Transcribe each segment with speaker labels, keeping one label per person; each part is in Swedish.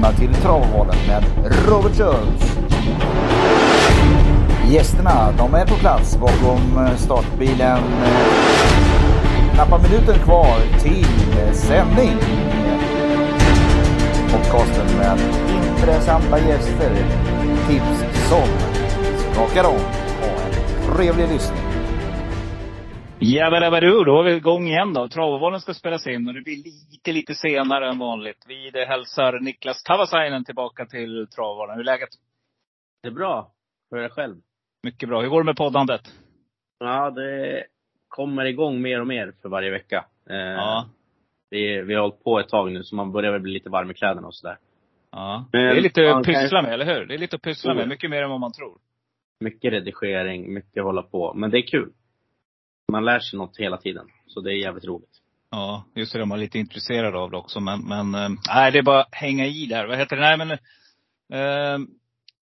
Speaker 1: välkomna till Travvalen med Robert Schultz. Gästerna, de är på plats bakom eh, startbilen. Knappa minuter kvar till eh, sändning. Podcasten med intressanta gäster. Tips som skakar om. Ha en trevlig lyssning.
Speaker 2: Jabba-dabba-doo, då är vi igång igen då. Travovalen ska spelas in och det blir lite, lite senare än vanligt. Vi hälsar Niklas Tavasainen tillbaka till Travovalen. Hur är läget?
Speaker 3: Det är bra. Hur är det själv?
Speaker 2: Mycket bra. Hur går det med poddandet?
Speaker 3: Ja, det kommer igång mer och mer för varje vecka. Eh,
Speaker 2: Ja.
Speaker 3: Vi, vi har hållit på ett tag nu, så man börjar väl bli lite varm i kläderna och sådär.
Speaker 2: Ja.
Speaker 3: Men
Speaker 2: Det är lite att pyssla med, eller hur? Det är lite att pyssla med.
Speaker 3: ja.
Speaker 2: Mycket mer än vad man tror.
Speaker 3: Mycket redigering, mycket hålla på. Men det är kul. Man lär sig något hela tiden. Så det är jävligt roligt.
Speaker 2: Ja, just det. Man är lite intresserad av det också. Men, men eh, nej, det är bara att hänga i där. Vad heter det? Nej, men eh,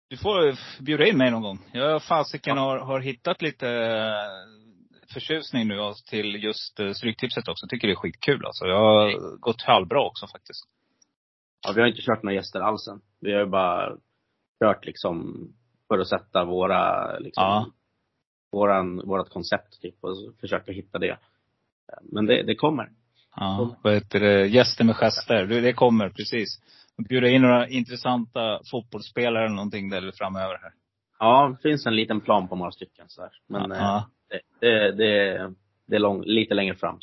Speaker 2: du får bjuda in mig någon gång. Jag fasiken har, har hittat lite eh, förtjusning nu till just Stryktipset också. Tycker det är skitkul alltså. Jag har gått halvbra också faktiskt.
Speaker 3: Ja, vi har inte kört några gäster alls än. Vi har ju bara kört liksom för att sätta våra, liksom,
Speaker 2: Ja.
Speaker 3: Våran, vårat koncept typ och försöka hitta det. Men det, det kommer.
Speaker 2: Ja, vad heter det? Gäster med gester. Det, kommer precis. Bjuda in några intressanta fotbollsspelare eller någonting där framöver här.
Speaker 3: Ja, det finns en liten plan på några stycken så här. Men eh,
Speaker 2: ja.
Speaker 3: det, det, det, det är lång, lite längre fram.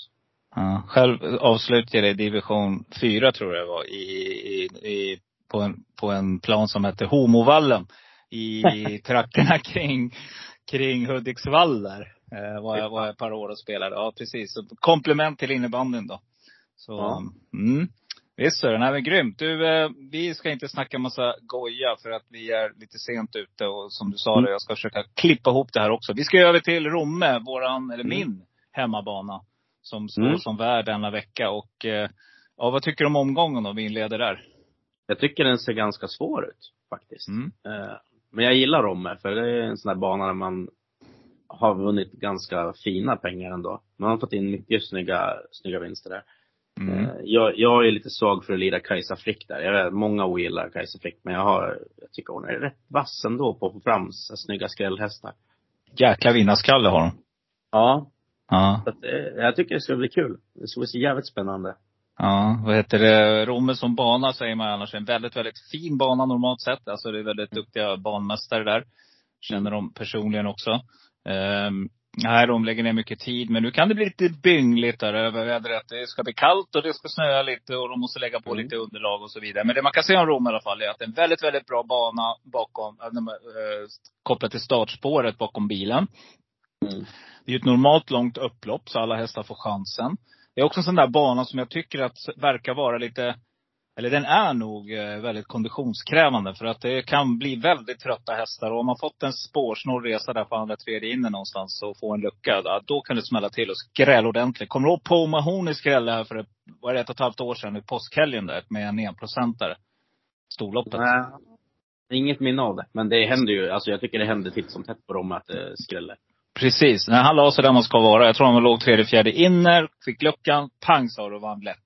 Speaker 2: Ja, själv avslutade jag i division 4 tror jag var, i, i, i, på, en, på en plan som hette Homovallen. I trakterna kring, kring Hudiksvall där. Eh, var, jag, var jag ett par år och spelade. Ja precis. Så komplement till innebandyn då. Så,
Speaker 3: Ja.
Speaker 2: mm. Visst så, nej men grymt. Du, eh, vi ska inte snacka massa goja för att vi är lite sent ute och som du sa,
Speaker 3: Mm.
Speaker 2: det, jag ska försöka klippa ihop det här också. Vi ska över till Romme, våran, eller
Speaker 3: Mm.
Speaker 2: min hemmabana. Som står
Speaker 3: Mm.
Speaker 2: som värd denna vecka. Och eh, ja, vad tycker du om omgången då? Vi inleder där.
Speaker 3: Jag tycker den ser ganska svår ut faktiskt.
Speaker 2: Mm.
Speaker 3: Eh, Men jag gillar Romme, för det är en sån där bana där man har vunnit ganska fina pengar ändå. Man har fått in mycket snygga, snygga vinster där.
Speaker 2: Mm.
Speaker 3: Eh, Jag, jag är lite svag för att lira Kajsa Frick där. Jag vet, många ogillar Kajsa Frick, men jag har, jag tycker hon är rätt vass ändå på att få fram så snygga skrällhästar.
Speaker 2: Jäkla vinnarskalle har de.
Speaker 3: Ja,
Speaker 2: Ja.
Speaker 3: så att, eh, jag tycker det ska bli kul. Det ska bli jävligt spännande.
Speaker 2: Ja, vad heter det? Romme som bana säger man annars. En väldigt, väldigt fin bana normalt sett. Alltså det är väldigt duktiga banmästare där. Känner dem personligen också. Um, nej, de lägger ner mycket tid. Men nu kan det bli lite byngligt där över vädret. Det ska bli kallt och det ska snöa lite och de måste lägga på
Speaker 3: Mm.
Speaker 2: lite underlag och så vidare. Men det man kan säga om Rom i alla fall är att det är en väldigt, väldigt bra bana bakom, äh, eh, kopplat till startspåret bakom bilen.
Speaker 3: Mm.
Speaker 2: Det är ett normalt långt upplopp, så alla hästar får chansen. Det är också en sån där bana som jag tycker att verkar vara lite, eller den är nog eh, väldigt konditionskrävande. För att det kan bli väldigt trötta hästar. Och om man fått en spårsnål resa där på andra, tredje inne någonstans och få en lucka, ja, då kan det smälla till och skräll ordentligt. Kommer du ihåg Paul Mahoney skräll här för ett, var det ett och ett halvt år sedan i påskhelgen där med en enprocentare? Storloppet.
Speaker 3: Nej. Inget minne av det. Men det händer ju, alltså jag tycker det händer titt som tätt på dem att det eh, skräller.
Speaker 2: Precis. När han la sig där man ska vara. Jag tror han låg tredje, fjärde inner. Fick luckan. Pang sa det och vann lätt.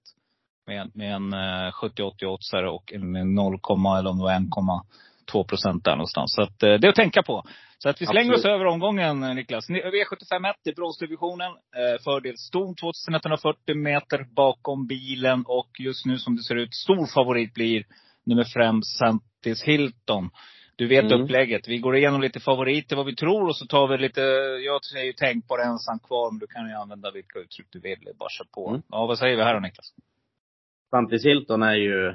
Speaker 2: Med, med en eh, 70-80 oddsare och en med 0, eller om det var 1,2 procent där någonstans. Så att, eh, det är att tänka på. Så att vi slänger
Speaker 3: Absolut.
Speaker 2: oss över omgången eh, Niklas. Ni- V751 i bronsdivisionen. Eh, fördel ston 2140 meter bakom bilen. Och just nu som det ser ut, stor favorit blir nummer fem Santis Hilton. Du vet
Speaker 3: Mm.
Speaker 2: upplägget. Vi går igenom lite favoriter, vad vi tror och så tar vi lite, jag säger ju tänk på det ensam kvar, men du kan ju använda vilka uttryck du vill. Bara kör på.
Speaker 3: Mm.
Speaker 2: Ja, vad säger vi här då Niklas?
Speaker 3: Santis Hilton är ju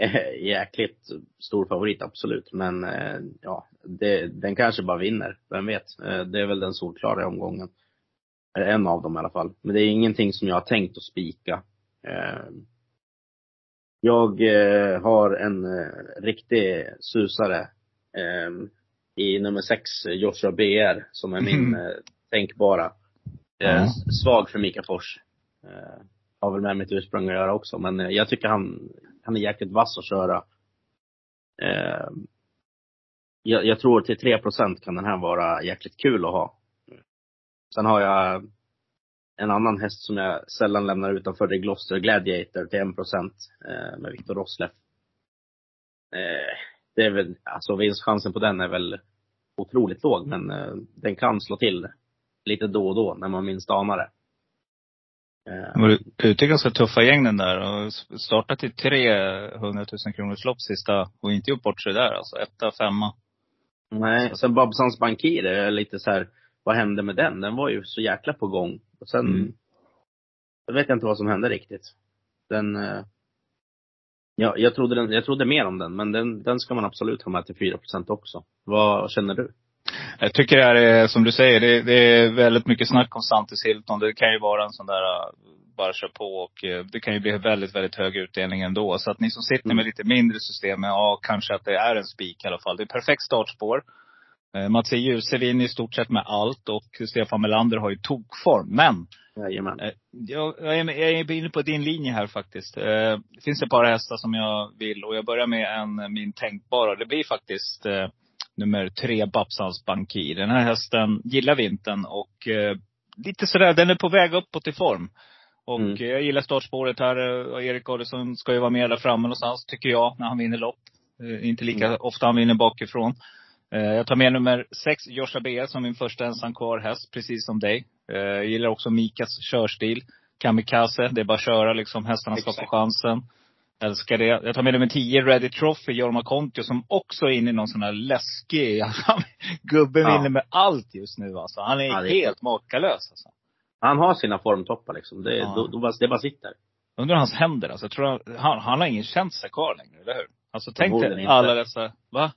Speaker 3: eh, jäkligt stor favorit, absolut. Men eh, ja, det, den kanske bara vinner. Vem vet? Eh, Det är väl den solklara omgången. En av dem i alla fall. Men det är ingenting som jag har tänkt att spika. Jag eh, har en eh, riktig susare eh, i nummer sex, Joshua BR, som är min eh, tänkbara.
Speaker 2: Ja.
Speaker 3: Svag för Mika Fors. Eh, har väl med mitt ursprung att göra också, men jag tycker han, han är jäkligt vass att köra. Eh, jag, jag tror till 3% kan den här vara jäkligt kul att ha. Sen har jag en annan häst som jag sällan lämnar utanför, det är Gloucester Gladiator till 1 eh, med Viktor Rosleff. eh, det är väl, alltså vinstchansen på den är väl otroligt låg, men eh, den kan slå till lite då och då när man minst anar det.
Speaker 2: Eh. De var ute ganska tuffa gäng den där och startat till 300 000 kronors lopp sista och inte gjort bort sig där alltså. Etta, femma.
Speaker 3: Nej, sen Babsans Bankir är lite så här, vad hände med den? Den var ju så jäkla på gång. Och sen, mm. jag vet inte vad som hände riktigt. Den, eh, ja, jag trodde, den, jag trodde mer om den, men den, den ska man absolut ha med till 4% också. Vad känner du?
Speaker 2: Jag tycker det här är, som du säger, det, det är väldigt mycket snack om Santis Hilton. Det kan ju vara en sån där, äh, bara kör på och äh, det kan ju bli väldigt, väldigt hög utdelning ändå. Så att ni som sitter med mm. lite mindre system, ja kanske att det är en spik i alla fall. Det är perfekt startspår. Eh, Mats Djuse vinner i stort sett med allt och Stefan Melander har ju tokform. Men
Speaker 3: Jajamän.
Speaker 2: Eh, jag, jag, är, inne på din linje här faktiskt. Eh, det finns ett par hästar som jag vill och jag börjar med en, min tänkbara. Det blir faktiskt nummer tre, Babsans Bankir. Den här hästen gillar vintern och eh, lite sådär, den är på väg uppåt i form. Och mm. jag gillar startspåret här. Erik Adielsson ska ju vara med där framme någonstans, tycker jag, när han vinner lopp. Inte lika mm. ofta han vinner bakifrån. Eh, jag tar med nummer sex, Joshua B som min första ensam kvar häst, precis som dig. Eh, jag gillar också Mikas körstil. Kamikaze, det är bara att köra liksom. Hästarna ska få chansen. Älskar det. Jag tar med nummer 10, Ready Trophy, Jorma Kontio, som också är inne i någon sån här läskig, gubben ja. vinner med allt just nu alltså. Han är, ja, är helt makalös alltså.
Speaker 3: Han har sina formtoppar liksom. Det, ja. då, då bara, det bara sitter.
Speaker 2: Undrar hans händer alltså. Jag tror han, han, han har ingen känsla kvar längre, eller hur? Alltså tänk dig alla dessa, va?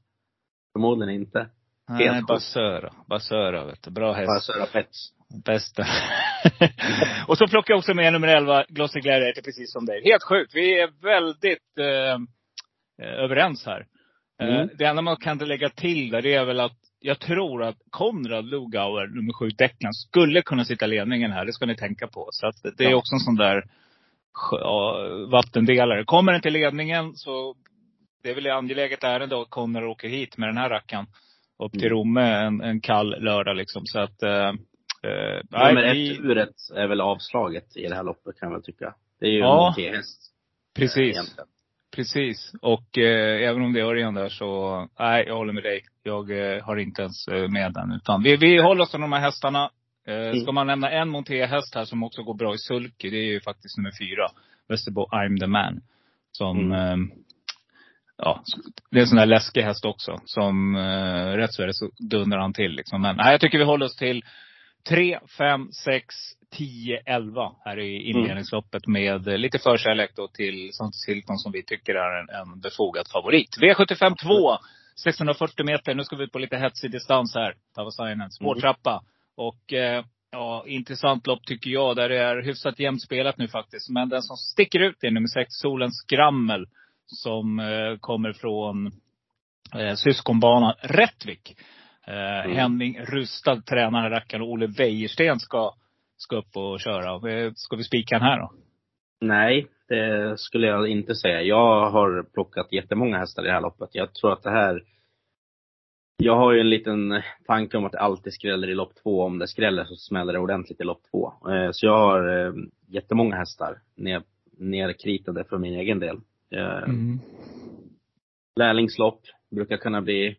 Speaker 3: Förmodligen inte.
Speaker 2: Nej, Basöra. Basöra vet du. Bra häst.
Speaker 3: Basöra Pets.
Speaker 2: Bästa. och så plockar jag också med nummer 11, Glossy Gladiator, precis som dig. Helt sjukt. Vi är väldigt eh, överens här. Eh, mm. det enda man kan lägga till där, det är väl att jag tror att Konrad Lugauer, nummer 7, Declan, skulle kunna sitta ledningen här. Det ska ni tänka på. Så att det är ja. också en sån där ja, vattendelare. Kommer den till ledningen så det är väl ett angeläget ärende att Konrad åker hit med den här rackaren. Upp till mm. Romme en, en kall lördag liksom. Så att eh,
Speaker 3: Uh, Nummer ett uret är väl avslaget i det här loppet kan jag väl tycka. Det är ju ja, en häst
Speaker 2: Precis. Äh, precis. Och eh, även om det är Örjan där så, nej jag håller med dig. Jag eh, har inte ens eh, med den. Utan vi, vi håller oss till de här hästarna. Eh, mm. Ska man nämna en monterhäst här som också går bra i sulky, det är ju faktiskt nummer fyra. Västerbo I'm the man. Som, mm. Eh, ja, det är en sån där läskig häst också. Som eh, rätt så är det så dundrar han till liksom. Men nej, jag tycker vi håller oss till 3, 5, 6, 10, 11 här i inledningsloppet med lite förkärlek då till Santos Hilton som vi tycker är en, en befogad favorit. V75 2, 640 meter. Nu ska vi ut på lite hetsig distans här. Tavasainen. Spårtrappa. Mm. Och eh, ja, intressant lopp tycker jag. Där det är hyfsat jämnt spelat nu faktiskt. Men den som sticker ut är nummer 6, Solens Skrammel. Som eh, kommer från eh, syskonbanan Rättvik. Eh, mm. Henning Rustad tränar rackaren och Olle Wäjersten ska, ska upp och köra. Eh, ska vi spika här då?
Speaker 3: Nej, det skulle jag inte säga. Jag har plockat jättemånga hästar i det här loppet. Jag tror att det här jag har ju en liten tanke om att det alltid skräller i lopp två. Om det skräller så smäller det ordentligt i lopp två. Så jag har jättemånga hästar ner, nerkritade för min egen del. Mm. Lärlingslopp brukar kunna bli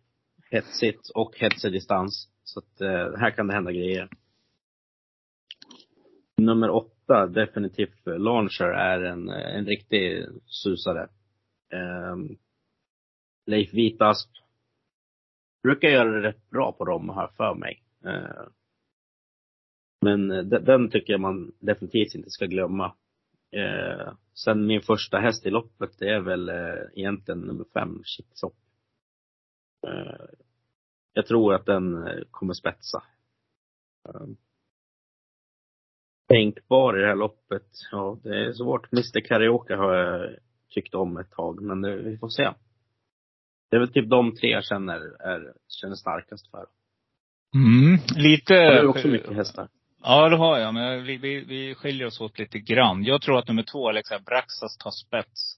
Speaker 3: hetsigt och hetsig distans. Så att eh, här kan det hända grejer. Nummer åtta, definitivt Launcher, är en, en riktig susare. Eh, Leif Vitasp brukar göra det rätt bra på dem, har för mig. Eh, men den, den, tycker jag man definitivt inte ska glömma. Eh, sen min första häst i loppet, det är väl eh, egentligen nummer fem, Chipsop. Eh, jag tror att den eh, kommer spetsa. Ehm. Tänkbar i det här loppet, ja det är svårt. Mr Karaoke har jag tyckt om ett tag, men det, vi får se. Det är väl typ de tre jag känner, är, känner starkast för.
Speaker 2: Mm, lite.
Speaker 3: Har du också mycket hästar?
Speaker 2: Ja, det har jag. Men vi, vi, vi skiljer oss åt lite grann. Jag tror att nummer två, Alexa Braxas, tar spets.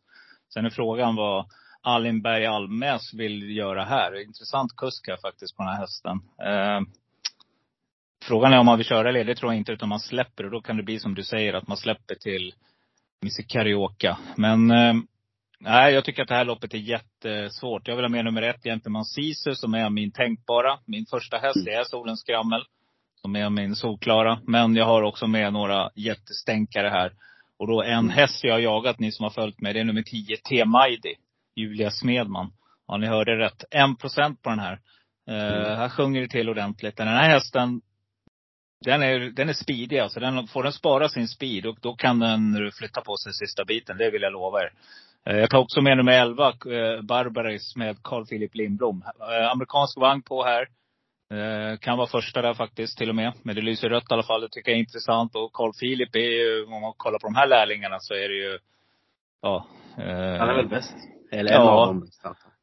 Speaker 2: Sen är frågan vad Allenberg Almes vill göra här. Intressant kusk här faktiskt på den här hästen. Eh, frågan är om man vill köra eller det tror jag inte, utan man släpper. Och då kan det bli som du säger, att man släpper till Missy Carioca. Men eh, Nej, jag tycker att det här loppet är jättesvårt. Jag vill ha med nummer ett, Gentleman Sisu, som är min tänkbara. Min första häst mm. är Solens Skrammel. Som är min solklara. Men jag har också med några jättestänkare här. Och då en mm. häst jag har jagat, ni som har följt mig, det är nummer 10, T. Majdi. Julia Smedman. Ja, ni hörde rätt. En procent på den här. Uh. Här sjunger det till ordentligt. Den här hästen, den är, den är speedig alltså. Den, får den spara sin speed, och då kan den flytta på sig sista biten. Det vill jag lova er. Uh, jag tar också med nummer 11, uh, Barbaris med Carl Philip Lindblom. Amerikansk vagn på här. Eh, kan vara första där faktiskt till och med. Men det lyser rött i alla fall. Det tycker jag är intressant. Och Carl Philip är ju, om man kollar på de här lärlingarna så är det ju, ja.
Speaker 3: Eh, Han är väl bäst?
Speaker 2: Eller en ja, av dem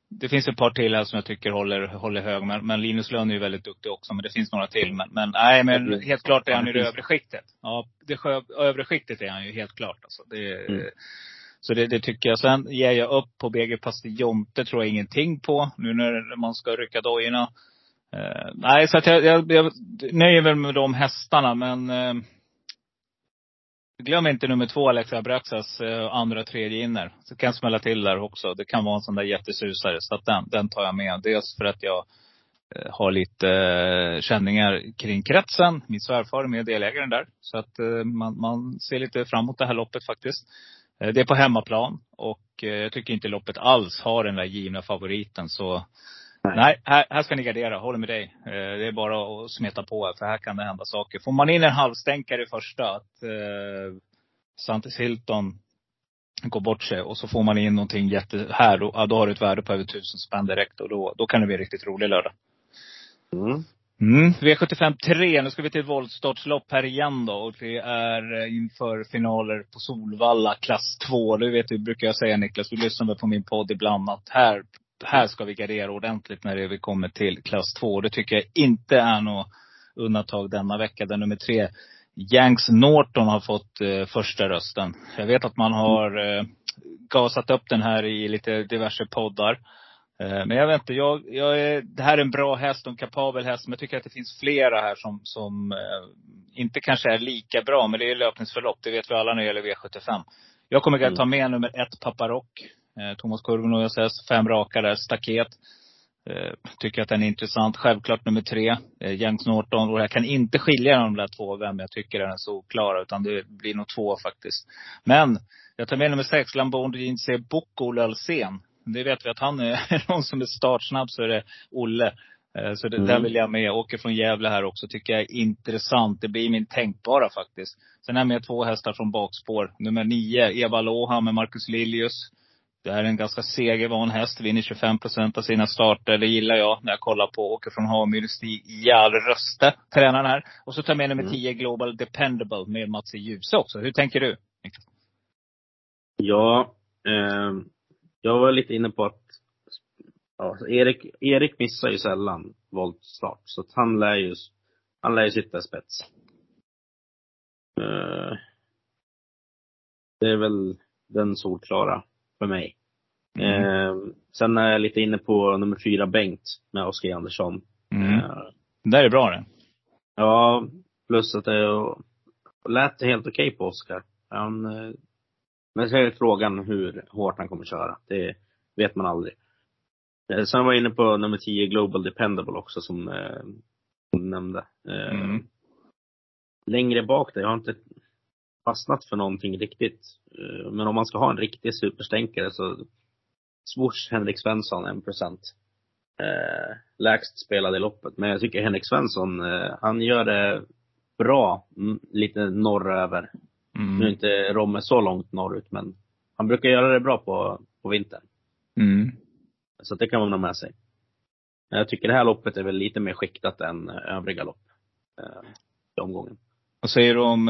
Speaker 2: Det finns ett par till här som jag tycker håller, håller hög. Men, men Linus Lönn är ju väldigt duktig också. Men det finns några till. Men, men nej, men helt klart är han i det övre skiktet. Ja, det övre skiktet är han ju helt klart alltså. Det, mm. Så det, det, tycker jag. Sen ger jag upp på BG Pastillonte, tror jag ingenting på. Nu när man ska rycka dojorna. Eh, nej, så att jag, jag, jag nöjer mig med de hästarna, men eh, glöm inte nummer två, Alexa Abraxas eh, andra och tredje inner. Så kan jag smälla till där också. Det kan vara en sån där jättesusare. Så att den, den tar jag med. Dels för att jag eh, har lite eh, känningar kring kretsen. Min svärfar är med delägaren där. Så att eh, man, man ser lite framåt det här loppet faktiskt. Det är på hemmaplan. Och jag tycker inte loppet alls har den där givna favoriten. Så Nej, här, här, ska ni gardera. Håller med dig. Eh, det är bara att smeta på här, för här kan det hända saker. Får man in en halvstänkare i första, att eh, Santis Hilton går bort sig och så får man in någonting jätte, här, då, ja, då har du ett värde på över tusen spänn direkt och då, då kan det bli riktigt rolig lördag. Mm. Mm. V75 3, nu ska vi till ett voltstartslopp här igen då. Och det är eh, inför finaler på Solvalla, klass 2. Det vet du, brukar jag säga Niklas, du lyssnar väl på min podd ibland, att här här ska vi gardera ordentligt när vi kommer till klass 2. Det tycker jag inte är något undantag denna vecka. Där nummer tre, Yanks Norton har fått eh, första rösten. Jag vet att man har eh, gasat upp den här i lite diverse poddar. Eh, men jag vet inte, jag, jag är, det här är en bra häst och en kapabel häst. Men jag tycker att det finns flera här som, som eh, inte kanske är lika bra. Men det är löpningsförlopp. Det vet vi alla när det gäller V75. Jag kommer att ta med nummer ett, Paparock. Eh, Thomas Kurven och SS, fem raka där, staket. Eh, tycker att den är intressant. Självklart nummer tre, eh, Jens Norton. Och jag kan inte skilja de där två, vem jag tycker är den så klara. Utan det blir nog två faktiskt. Men, jag tar med nummer sex, Lamborn Jinse Boko Olle Alsen. Det vet vi att han är någon som är startsnabb så är det Olle. Så det, mm. där vill jag med. Åker från Gävle här också. Tycker jag är intressant. Det blir min tänkbara faktiskt. Sen är jag med två hästar från bakspår. Nummer nio, Eva Loha med Marcus Liljus. Det här är en ganska segervan häst. Vinner 25 procent av sina starter. Det gillar jag när jag kollar på Åker från Hamyr, Stig Jarl Röste, tränaren här. Och så tar jag med nummer 10, mm. Global Dependable, med Mats i Ljuse också. Hur tänker du?
Speaker 3: Ja, eh, jag var lite inne på att ja, Erik, Erik missar ju sällan voltstart. Så att han lär ju, han lär ju sitta spets. Eh, det är väl den solklara för mig. Mm. Eh, sen är jag lite inne på nummer fyra, Bengt, med Oskar Andersson.
Speaker 2: Mm. Eh, det är bra det.
Speaker 3: Ja, plus att det lät helt okej okay på Oskar. Han, eh, men så är frågan hur hårt han kommer köra. Det vet man aldrig. Eh, sen var jag inne på nummer 10, Global Dependable också, som eh, hon nämnde. Eh, mm. Längre bak där, jag har inte fastnat för någonting riktigt. Eh, men om man ska ha en riktig superstänkare så Swoosh Henrik Svensson 1 procent. Eh, lägst spelade i loppet. Men jag tycker Henrik Svensson, eh, han gör det bra lite norröver. Mm. Nu är inte Romme så långt norrut men han brukar göra det bra på, på vintern. Mm. Så det kan man ha med sig. Jag tycker det här loppet är väl lite mer skiktat än övriga lopp. Eh, i omgången.
Speaker 2: Vad säger du om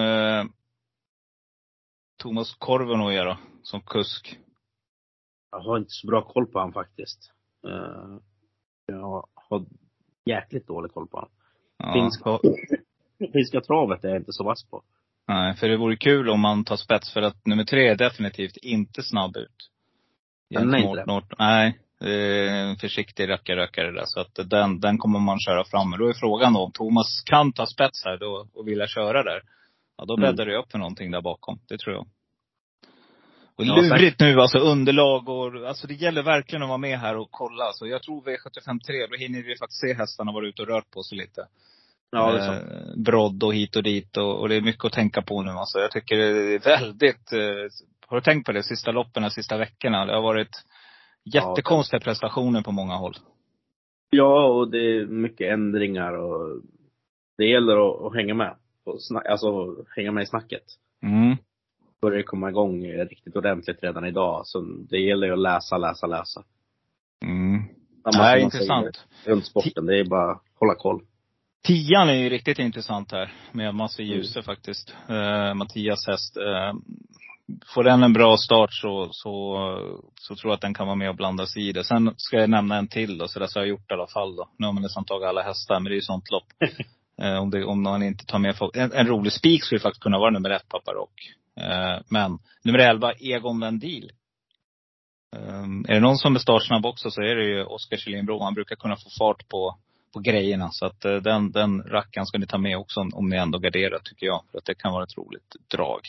Speaker 2: eh, Thomas Korvenoja då, som kusk?
Speaker 3: Jag har inte så bra koll på honom faktiskt. Uh, jag har jäkligt dålig koll på honom. Ja. Finska, finska travet är jag inte så vass på.
Speaker 2: Nej, för det vore kul om man tar spets för att nummer tre är definitivt inte snabb ut.
Speaker 3: Är inte det? Nord,
Speaker 2: nej. En försiktig rackarrökare där. Så att den, den kommer man köra fram med. Då är frågan då om Thomas kan ta spets här då och vilja köra där. Ja, då bäddar mm. det upp för någonting där bakom. Det tror jag. Och
Speaker 3: Ja,
Speaker 2: lurigt nu alltså, underlag och, alltså det gäller verkligen att vara med här och kolla. Så jag tror V753, då hinner vi faktiskt se hästarna vara ute och rört på sig lite.
Speaker 3: Ja, det är
Speaker 2: eh, brodd och hit och dit och, och det är mycket att tänka på nu alltså. Jag tycker det är väldigt, eh, har du tänkt på det, sista loppen, de sista veckorna? Det har varit jättekonstiga prestationer på många håll.
Speaker 3: Ja, och det är mycket ändringar och det gäller att, att hänga med. Alltså hänga med i snacket.
Speaker 2: Mm.
Speaker 3: Börjar komma igång riktigt ordentligt redan idag. Så det gäller ju att läsa, läsa, läsa.
Speaker 2: Mm. Nej, intressant.
Speaker 3: Runt sporten. Det är bara att hålla koll.
Speaker 2: Tian är ju riktigt intressant här. Med Massi
Speaker 3: Mm.
Speaker 2: Djuse faktiskt. Eh, Mattias häst. Eh, får den en bra start så, så, så tror jag att den kan vara med och blanda sig i det. Sen ska jag nämna en till då, så det har jag gjort i alla fall då. Nu har man nästan tagit alla hästar, men det är ju sånt lopp. eh, om, det, om man inte tar med folk. En, en rolig spik skulle faktiskt kunna vara nummer ett, Paparock. Eh, men nummer 11, Egon Vendil. Um, är det någon som är startsnabb också så är det ju Oskar Kjellinbro. Han brukar kunna få fart på, på grejerna. Så att eh, den, den rackaren ska ni ta med också om, om ni ändå garderar tycker jag. För att det kan vara ett roligt drag.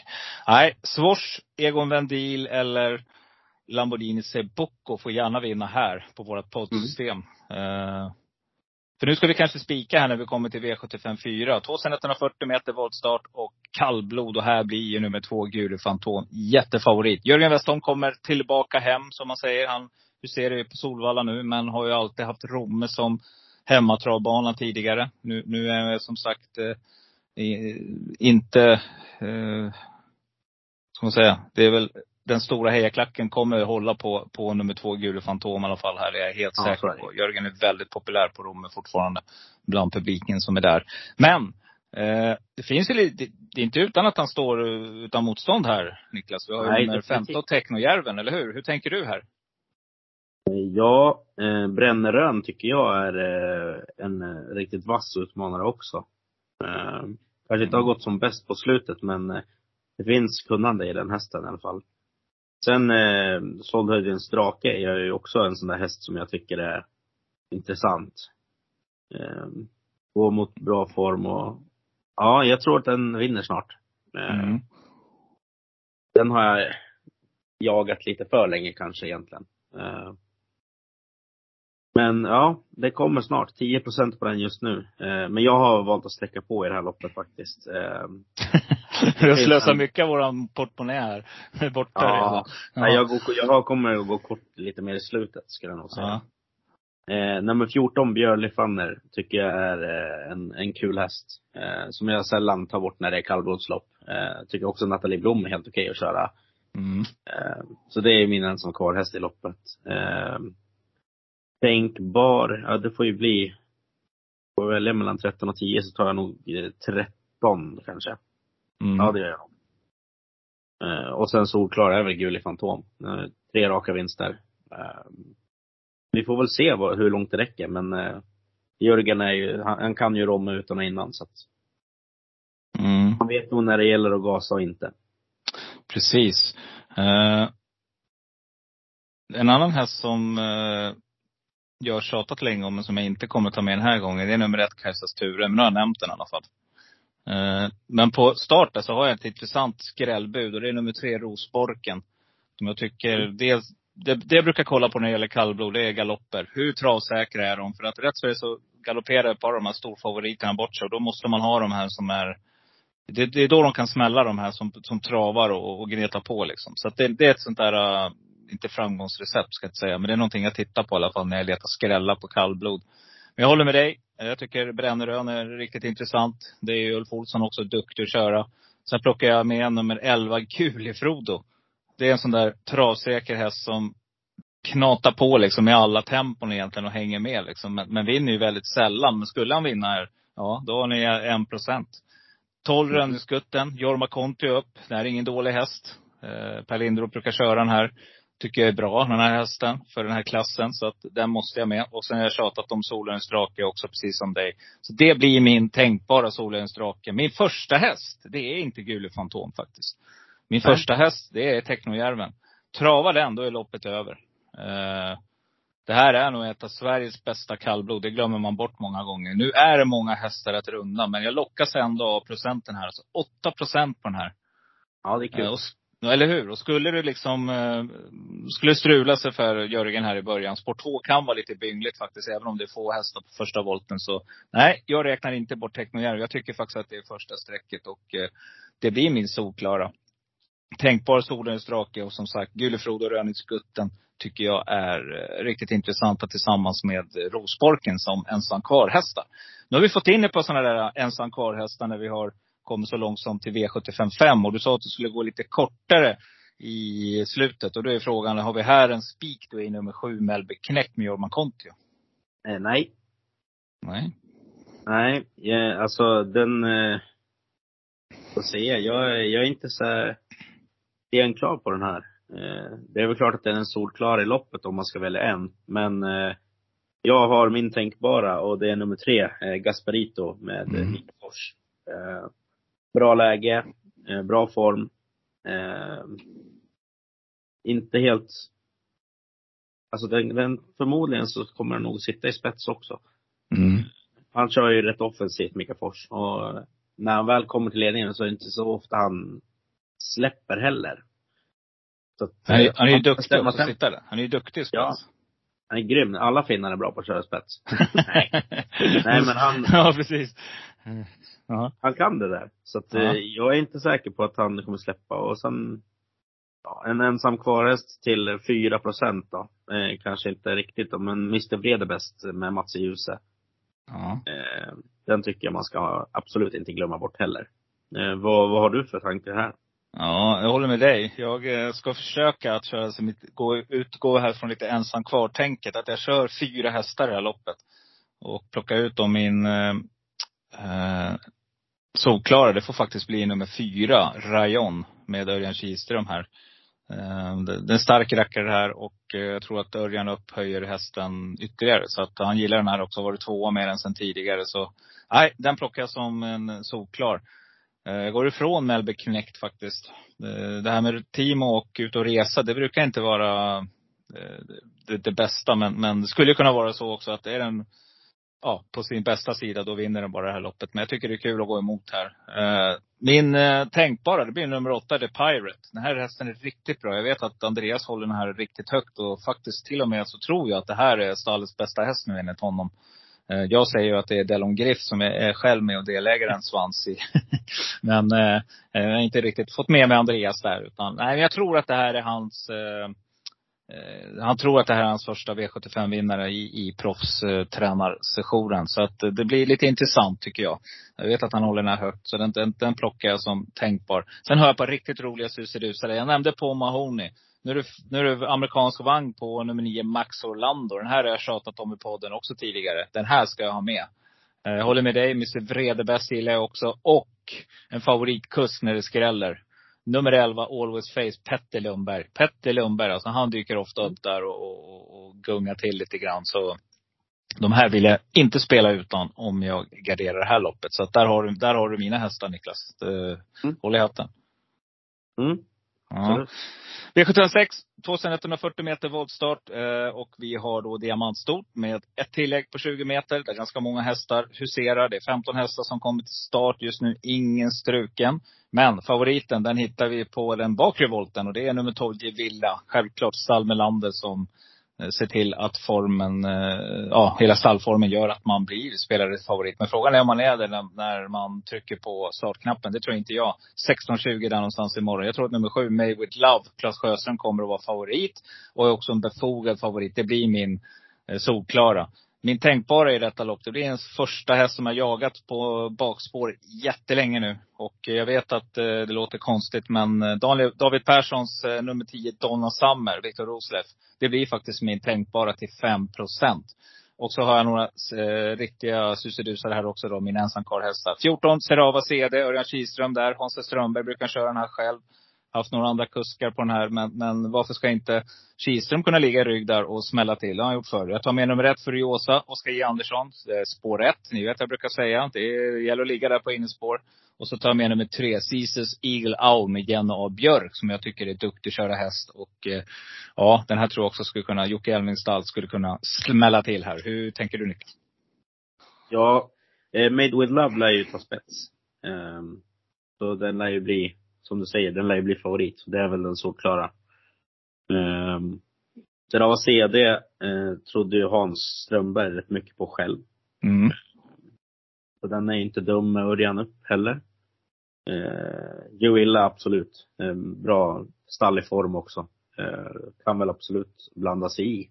Speaker 2: Nej, Swoosh, Egon Vendil eller Lamborghini Sebocco får gärna vinna här på vårt poddsystem. Eh, för nu ska vi kanske spika här när vi kommer till V75 4. 2140 meter voltstart och kallblod. Och här blir ju nummer två Gule Fantom jättefavorit. Jörgen Westholm kommer tillbaka hem som man säger. Han huserar ju på Solvalla nu men har ju alltid haft Romme som hemmatravbana tidigare. Nu, nu är jag som sagt eh, inte, eh, ska man säga, det är väl den stora hejaklacken kommer att hålla på, på nummer två, Gule Fantom i alla fall här. Det är jag helt
Speaker 3: Ja,
Speaker 2: säker på. Jörgen är väldigt populär på Romme fortfarande. Bland publiken som är där. Men, eh, det finns ju lite, det är inte utan att han står eh, utan motstånd här, Niklas. Vi har ju
Speaker 3: Nej,
Speaker 2: nummer
Speaker 3: definitivt.
Speaker 2: 15, Technojärven, eller hur? Hur tänker du här?
Speaker 3: Ja, eh, Brännerön tycker jag är eh, en eh, riktigt vass utmanare också. Eh, kanske inte har gått som bäst på slutet men eh, det finns kunnande i den hästen i alla fall. Sen eh, Soldhöjdens drake är ju också en sån där häst som jag tycker är intressant. Eh, går mot bra form och ja, jag tror att den vinner snart. Eh,
Speaker 2: Mm.
Speaker 3: Den har jag jagat lite för länge kanske egentligen. Eh, Men ja, det kommer snart. 10 procent på den just nu. Eh, Men jag har valt att sträcka på i det här loppet faktiskt. Eh,
Speaker 2: Jag slösar mycket av våran portmonnä här. Borta
Speaker 3: Ja.
Speaker 2: redan.
Speaker 3: nej, Jag, går, jag kommer att gå kort lite mer i slutet skulle jag nog säga.
Speaker 2: Ja.
Speaker 3: Eh, nummer 14, Björli Fanner, tycker jag är eh, en, en kul häst. Eh, som jag sällan tar bort när det är kallblodslopp. Eh, tycker också Nathalie Blom är helt okej att köra.
Speaker 2: Mm.
Speaker 3: Eh, så det är min ensam kvar häst i loppet. Eh, tänkbar, ja det får ju bli, får jag välja mellan 13 och 10 så tar jag nog eh, 13 kanske.
Speaker 2: Mm.
Speaker 3: Ja det gör jag. Eh, och sen solklar är väl Gulli Fantom. Eh, tre raka vinster. Eh, vi får väl se vad, hur långt det räcker men eh, Jörgen är ju, han, han kan ju Romme utan och innan så att
Speaker 2: Mm.
Speaker 3: han vet nog när det gäller att gasa och inte.
Speaker 2: Precis. Eh, en annan häst som eh, jag har tjatat länge om, men som jag inte kommer ta med den här gången, det är nummer ett, Kajsas Ture. Men nu har jag nämnt den i alla fall. Eh, men på starten så har jag ett intressant skrällbud och det är nummer tre, Rosborken. Som jag tycker, dels, det, det jag brukar kolla på när det gäller kallblod, det är galopper. Hur travsäkra är de? För att rätt så är det så galopperar ett par av de här storfavoriterna bort sig. Och då måste man ha de här som är det, det är då de kan smälla de här som, som travar och, och gnetar på liksom. Så det, det är ett sånt där, äh, inte framgångsrecept ska jag inte säga, men det är någonting jag tittar på i alla fall när jag letar skrälla på kallblod. Men jag håller med dig. Jag tycker Brännerön är riktigt intressant. Det är ju Ulf Olsson också duktig att köra. Sen plockar jag med nummer 11, Gulifrodo. Det är en sån där travsäker häst som knatar på liksom i alla tempon egentligen och hänger med liksom. Men, men vinner ju väldigt sällan. Men skulle han vinna här, ja då har ni en procent. 12 Rönneskutten, Jorma Konti upp. Det här är ingen dålig häst. Eh, per Lindroth brukar köra den här. Tycker jag är bra, den här hästen, för den här klassen. Så att den måste jag med. Och sen har jag tjatat om Solens drake också, precis som dig. Så det blir min tänkbara Solens drake. Min första häst, det är inte Gule Fantom faktiskt. Min
Speaker 3: Nej.
Speaker 2: första häst, det är Technojärven. Travar den, då är loppet över. Eh, det här är nog ett av Sveriges bästa kallblod. Det glömmer man bort många gånger. Nu är det många hästar att runda, men jag lockas ändå av procenten här. Alltså 8 procent på den här.
Speaker 3: Ja, det är
Speaker 2: Eh,
Speaker 3: kul.
Speaker 2: Och, s- eller hur? Och skulle det liksom, eh, skulle strula sig för Jörgen här i början. Sport 2 kan vara lite byngligt faktiskt, även om det är få hästar på första volten. Så nej, jag räknar inte bort Technojärv. Jag tycker faktiskt att det är första strecket och eh, det blir min solklara. Tänkbar Solens drake och som sagt Gulefrod och Rönningsgutten tycker jag är eh, riktigt intressanta tillsammans med Rosborken som ensam karlhästar. Nu har vi fått in ett par sådana där ensam karlhästar när vi har kommit så långt som till V755. Och du sa att du skulle gå lite kortare i slutet. Och då är frågan, har vi här en spik då i nummer sju, Melby Knäck med Jorma Kontio?
Speaker 3: Eh, nej.
Speaker 2: Nej.
Speaker 3: Nej, ja, alltså den, eh, får se. Jag, jag är inte så klar på den här. Eh, det är väl klart att den är solklar i loppet om man ska välja en. Men eh, jag har min tänkbara och det är nummer tre, eh, Gasparito med mm. Eh, bra läge, eh, bra form. Eh, inte helt, alltså den, den, förmodligen så kommer den nog sitta i spets också. Mm. Han kör ju rätt offensivt, Mika Fors. Och när han väl kommer till ledningen så är det inte så ofta han släpper heller.
Speaker 2: Att, han, är, han är ju duktig också att sitta där. Han är ju duktig i spets. Ja.
Speaker 3: Han är grym. Alla finnar är bra på att köra spets. Nej. Nej men han.
Speaker 2: Ja precis.
Speaker 3: Han kan det där. Så att, uh-huh. jag är inte säker på att han kommer släppa. Och sen, ja, en ensam kvarhäst till 4 procent då. Eh, kanske inte riktigt då, men Mr Vrede bäst med Mats i Ljuse. Uh-huh. Eh, den tycker jag man ska absolut inte glömma bort heller. Eh, vad, vad har du för tanke här?
Speaker 2: Ja, jag håller med dig. Jag eh, ska försöka att köra, som gå, utgå här från lite ensam kvar-tänket. Att jag kör fyra hästar i det här loppet. Och plocka ut då min eh, eh, solklara. Det får faktiskt bli nummer fyra, Rayon, med Örjan Kihlström här. Eh, det är en stark rackare här och eh, jag tror att Örjan upphöjer hästen ytterligare. Så att han gillar den här också. Varit tvåa med den sedan tidigare. Så nej, den plockar jag som en solklar. Eh, jag går ifrån Melby Connect faktiskt. Eh, det här med team och ut och resa, det brukar inte vara det, det, bästa. Men, men det skulle kunna vara så också att det är en ja, på sin bästa sida, då vinner den bara det här loppet. Men jag tycker det är kul att gå emot här. Eh, min eh, tänkbara, det blir nummer åtta, The Pirate. Den här hästen är riktigt bra. Jag vet att Andreas håller den här riktigt högt och faktiskt till och med så tror jag att det här är stallets bästa häst nu enligt honom. Eh, jag säger ju att det är Delon Griff som är, är själv med och delägare en svans i. men eh, jag har inte riktigt fått med mig Andreas där. Utan, nej, jag tror att det här är hans Eh, Eh, han tror att det här är hans första V75-vinnare i, i proffstränarssessionen. Så att eh, det blir lite intressant tycker jag. Jag vet att han håller den här högt, så den, den, den plockar jag som tänkbar. Sen hör jag på riktigt roliga susidusare. Jag nämnde på Mahoney. Nu är, det, nu är det amerikansk vagn på nummer nio, Max Orlando. Den här har jag tjatat om i podden också tidigare. Den här ska jag ha med. Eh, jag håller med dig, Mr Vredebäst gillar jag också. Och en favoritkuss när det skräller nummer 11, Always Face, Petter Lundberg. Petter Lundberg, alltså han dyker ofta upp där och, och, och gungar till lite grann. Så de här vill jag inte spela utan om jag garderar det här loppet. Så att där har du, där har du mina hästar Niklas. Mm. Håll i hatten.
Speaker 3: Mm.
Speaker 2: Ja. V706, 2140 meter voltstart eh, och vi har då diamantstort med ett tillägg på 20 meter. Det är ganska många hästar huserar. Det är 15 hästar som kommer till start just nu. Ingen struken. Men favoriten, den hittar vi på den bakre volten och det är nummer 12 Villa. Självklart Stall Melander som Eh, se till att formen, eh, ja hela stallformen gör att man blir spelares favorit. Men frågan är om man är det när man trycker på startknappen. Det tror inte jag. 16.20 där någonstans imorgon. Jag tror att nummer sju, May with Love, Klas Sjöström kommer att vara favorit. Och är också en befogad favorit. Det blir min eh, solklara. Min tänkbara i detta lopp, det blir ens första häst som har jagat på bakspår jättelänge nu. Och eh, jag vet att eh, det låter konstigt, men eh, David Perssons nummer 10, Donna Summer, Viktor Rosleff. Det blir faktiskt min tänkbara till 5 procent. Och så har jag några eh, riktiga susedusar här också då, mina ensamkarlhästar. 14, Serava CD, Örjan Kihlström där. Hans Strömberg brukar köra den här själv haft några andra kuskar på den här. Men, men varför ska inte Kihlström kunna ligga i rygg där och smälla till? Det har han gjort förr. Jag tar med nummer ett för Riosa, Oskar J Andersson. Spår ett. Ni vet jag brukar säga. Det gäller att ligga där på innespår. Och så tar jag med nummer tre, Ceases Eagle Owl med Jenny A. Björk, som jag tycker är duktig att köra häst. Och eh, ja, den här tror jag också skulle kunna, Jocke Elmingstall skulle kunna smälla till här. Hur tänker du Niklas?
Speaker 3: Ja, eh, Made with Love lär ju ta spets. Um, så den lär ju bli som du säger, den lär ju bli favorit. Det är väl den solklara. Um, Drava CD eh, trodde ju Hans Strömberg rätt mycket på själv.
Speaker 2: Mm.
Speaker 3: Så den är inte dum med Örjan upp heller. Eh, Joilla absolut. Eh, bra stall i form också. Eh, kan väl absolut blanda sig i.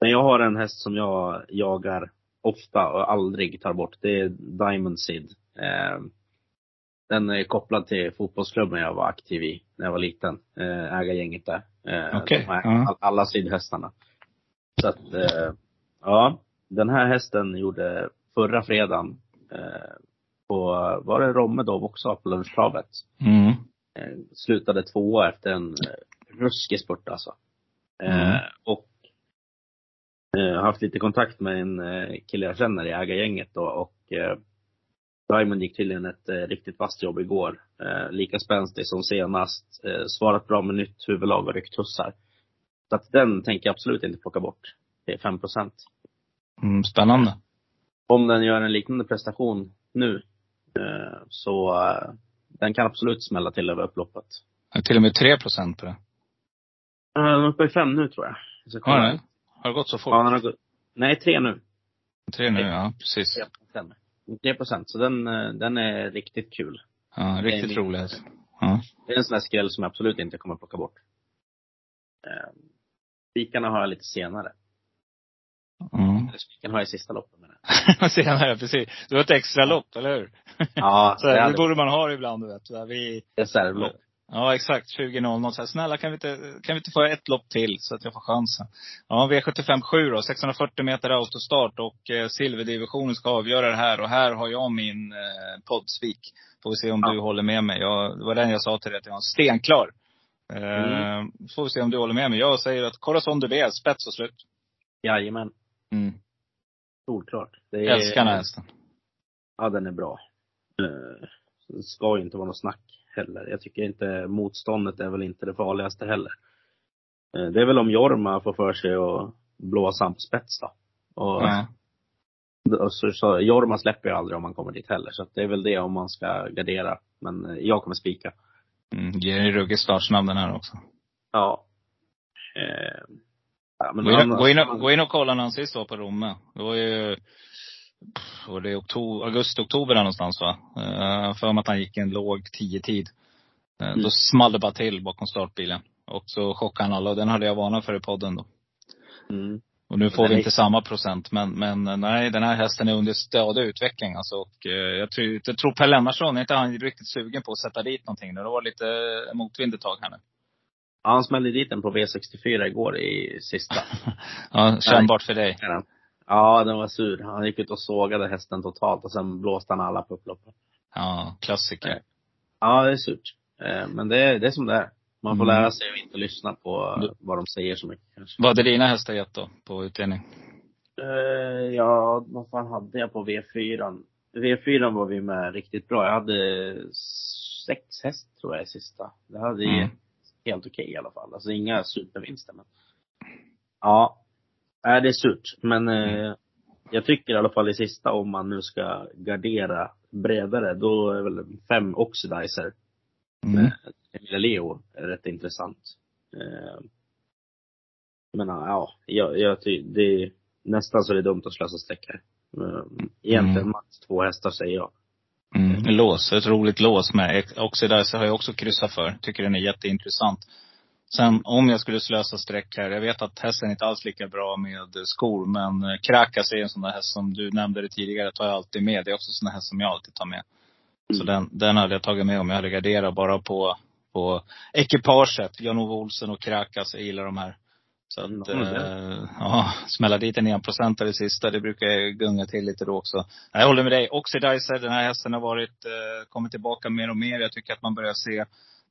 Speaker 3: Men jag har en häst som jag jagar ofta och aldrig tar bort. Det är Diamond Sid. Eh, den är kopplad till fotbollsklubben jag var aktiv i när jag var liten. Eh, ägargänget där. Eh, de här. Alla sidhästarna. Så att, eh, ja. Den här hästen gjorde förra fredagen på, var det Rommedov också på lunchtravet?
Speaker 2: Mm.
Speaker 3: Slutade tvåa efter en ruskig spurt alltså.
Speaker 2: Mm.
Speaker 3: och har haft lite kontakt med en kille jag känner i ägargänget då, och eh, Diamond gick tydligen ett eh, riktigt vasst jobb igår. Eh, lika spänstig som senast. Eh, svarat bra med nytt huvudlag och ryckt tussar. Så att den tänker jag absolut inte plocka bort. Det är 5 procent.
Speaker 2: Mm, spännande.
Speaker 3: Om den gör en liknande prestation nu, eh, så eh, den kan absolut smälla till över upploppet.
Speaker 2: Är till och med 3 procent på det.
Speaker 3: Eh, Den är uppe i fem nu tror jag. jag
Speaker 2: Har det? Har det gått så fort?
Speaker 3: Ja, den har gått, nej, tre nu.
Speaker 2: Tre nu, ja. Precis.
Speaker 3: Stämmer. 3 procent. Så den, eh, den är riktigt kul.
Speaker 2: Ja, riktigt rolig alltså. Ja.
Speaker 3: Det är en sån här skräll som jag absolut inte kommer att plocka bort. Eh, Spikarna har jag lite senare.
Speaker 2: Mm.
Speaker 3: Eller spikarna har jag i sista loppet menar jag.
Speaker 2: Senare, precis. Du har ett extra lopp, eller hur?
Speaker 3: Ja,
Speaker 2: Så
Speaker 3: det
Speaker 2: det borde man ha ibland, du vet. Där vi,
Speaker 3: reservlopp.
Speaker 2: Ja, exakt. 20.00. Så här, snälla, kan vi, inte, kan vi inte få ett lopp till så att jag får chansen? Ja, V75 7 då. 640 meter autostart och eh, silverdivisionen ska avgöra det här. Och här har jag min eh, poddsvik. Får vi se om
Speaker 3: Ja.
Speaker 2: du håller med mig. Jag, det var den jag sa till dig, att jag var stenklar. Eh,
Speaker 3: Mm.
Speaker 2: Får vi se om du håller med mig. Jag säger att Corazon Dubé, spets och slut.
Speaker 3: Jajamän.
Speaker 2: Mm.
Speaker 3: Solklart. Det
Speaker 2: Jag älskar den här hästen.
Speaker 3: Ja, den är bra. Eh, Det ska ju inte vara något snack heller. Jag tycker inte motståndet är väl inte det farligaste heller. Eh, Det är väl om Jorma får för sig att blåsa han på spets då. Och, och så, så, Jorma släpper ju aldrig om man kommer dit heller. Så det är väl det om man ska gardera. Men eh, jag kommer spika.
Speaker 2: Mm, ger en ruggig startsnabb den här också.
Speaker 3: Ja. Eh, ja
Speaker 2: Gå in,
Speaker 3: annars-
Speaker 2: gå, in och, gå in och kolla när han sist var på Romme. Det var ju, var det oktober, augusti, oktober där någonstans va? Uh, för att han gick en låg tio tid. Eh,
Speaker 3: Mm.
Speaker 2: Då small det bara till bakom startbilen. Och så chockade han alla och den hade jag varnat för i podden då.
Speaker 3: Mm.
Speaker 2: Och nu får vi
Speaker 3: är-
Speaker 2: inte samma procent. Men, men eh, nej, den här hästen är under stadig utveckling alltså. Och jag tror, jag tror Per Lennartsson, är inte han riktigt sugen på att sätta dit någonting nu? Det var lite motvind ett tag här nu.
Speaker 3: Ja, han smällde dit den på V64 igår i sista.
Speaker 2: Ja, kännbart för dig.
Speaker 3: Ja, den var sur. Han gick ut och sågade hästen totalt och sen blåste han alla på upploppet.
Speaker 2: Ja, klassiker.
Speaker 3: Ja, det är surt. Eh, Men det är, det är som det är. Man får
Speaker 2: Mm.
Speaker 3: lära sig att inte lyssna på vad de säger så mycket kanske.
Speaker 2: Vad hade dina hästar gett då, på utdelning?
Speaker 3: Eh, ja, vad fan hade jag på V4? V4 var vi med riktigt bra. Jag hade sex häst tror jag i sista. Det hade
Speaker 2: Mm.
Speaker 3: helt okej i alla fall. Alltså inga supervinster men. Ja. Nej, det är surt. Men eh, jag tycker i alla fall i sista om man nu ska gardera bredare, då är väl fem Oxidizer
Speaker 2: Mm.
Speaker 3: med Emilia Leo är rätt intressant. Eh, men ja, jag, jag det är nästan så det är dumt att slösa streck här. Eh, Egentligen
Speaker 2: Mm.
Speaker 3: max två hästar säger jag.
Speaker 2: Mm. Lås, ett roligt lås med. Oxidizer har jag också kryssat för. Tycker den är jätteintressant. Sen om jag skulle slösa streck här. Jag vet att hästen inte alls lika bra med skor. Men eh, Krakas är en sån där häst som du nämnde det tidigare. tar jag alltid med. Det är också en sån häst som jag alltid tar med. Så
Speaker 3: Mm.
Speaker 2: den, den hade jag tagit med om jag hade garderat bara på, på ekipaget. Jan-Ove Olsen och Krakas. Jag gillar de här. Så att,
Speaker 3: Mm,
Speaker 2: eh, ja, smälla dit en enprocentare i sista, det brukar jag gunga till lite då också. Jag håller med dig. Oxidizer, den här hästen har varit, eh, kommit tillbaka mer och mer. Jag tycker att man börjar se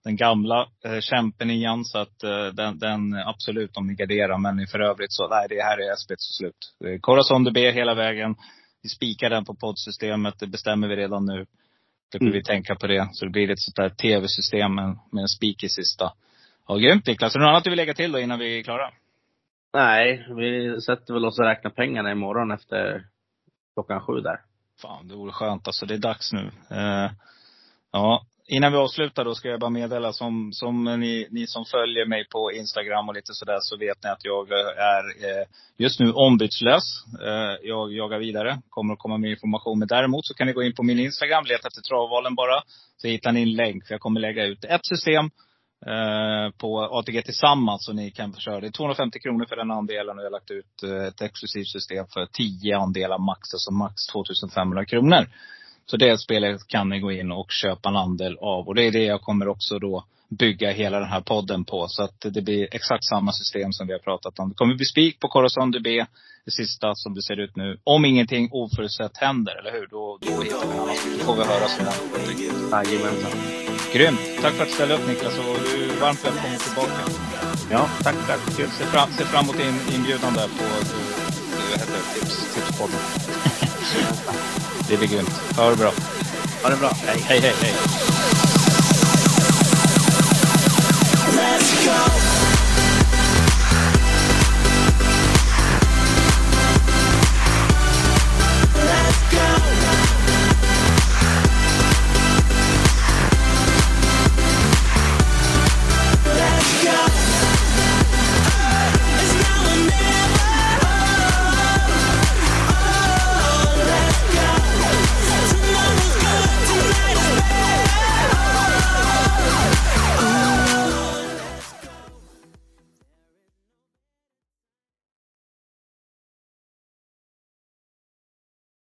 Speaker 2: den gamla eh, kämpen igen. Så att eh, den, den absolut ni garderar. Men för övrigt så, nej det här är och slut. Eh, Corazon de B hela vägen. Vi spikar den på poddsystemet, det bestämmer vi redan nu. Då får
Speaker 3: Mm.
Speaker 2: vi tänka på det. Så det blir ett sånt där tv-system med, med en spik i sista. Ja, grymt Niklas. Är det något annat du vill lägga till då innan vi är klara?
Speaker 3: Nej, vi sätter väl oss och räknar pengarna imorgon efter klockan sju där.
Speaker 2: Fan, det vore skönt alltså. Det är dags nu. Eh, ja, Innan vi avslutar då ska jag bara meddela som, som ni, ni som följer mig på Instagram och lite sådär så vet ni att jag är eh, just nu ombytslös. Eh, jag jagar vidare. Kommer att komma med information. Men däremot så kan ni gå in på min Instagram, leta efter travvalen bara. Så hittar ni en länk. För jag kommer lägga ut ett system eh, på ATG tillsammans så ni kan försörja. Det är 250 kronor för den andelen och jag har lagt ut eh, ett exklusivt system för 10 andelar max. Alltså max 2500 kronor. Så det spelet kan ni gå in och köpa en andel av. Och det är det jag kommer också då bygga hela den här podden på. Så att det blir exakt samma system som vi har pratat om. Det kommer bli spik på Corazon DB, det sista som det ser ut nu. Om ingenting oförutsett händer, eller hur? Då, då hittar vi annars. Då får vi höra så
Speaker 3: Jajamensan.
Speaker 2: Grymt! Tack för att du ställde upp Niklas och du är varmt välkommen tillbaka.
Speaker 3: Ja, tack, tack. Kul.
Speaker 2: Se fram, se fram emot din inbjudan där på, vad heter det, tips, tipspodden. Det blir grymt. Ha det bra.
Speaker 3: Ha det bra. Hej.
Speaker 2: Hej, hej, hej.
Speaker 4: Let's go.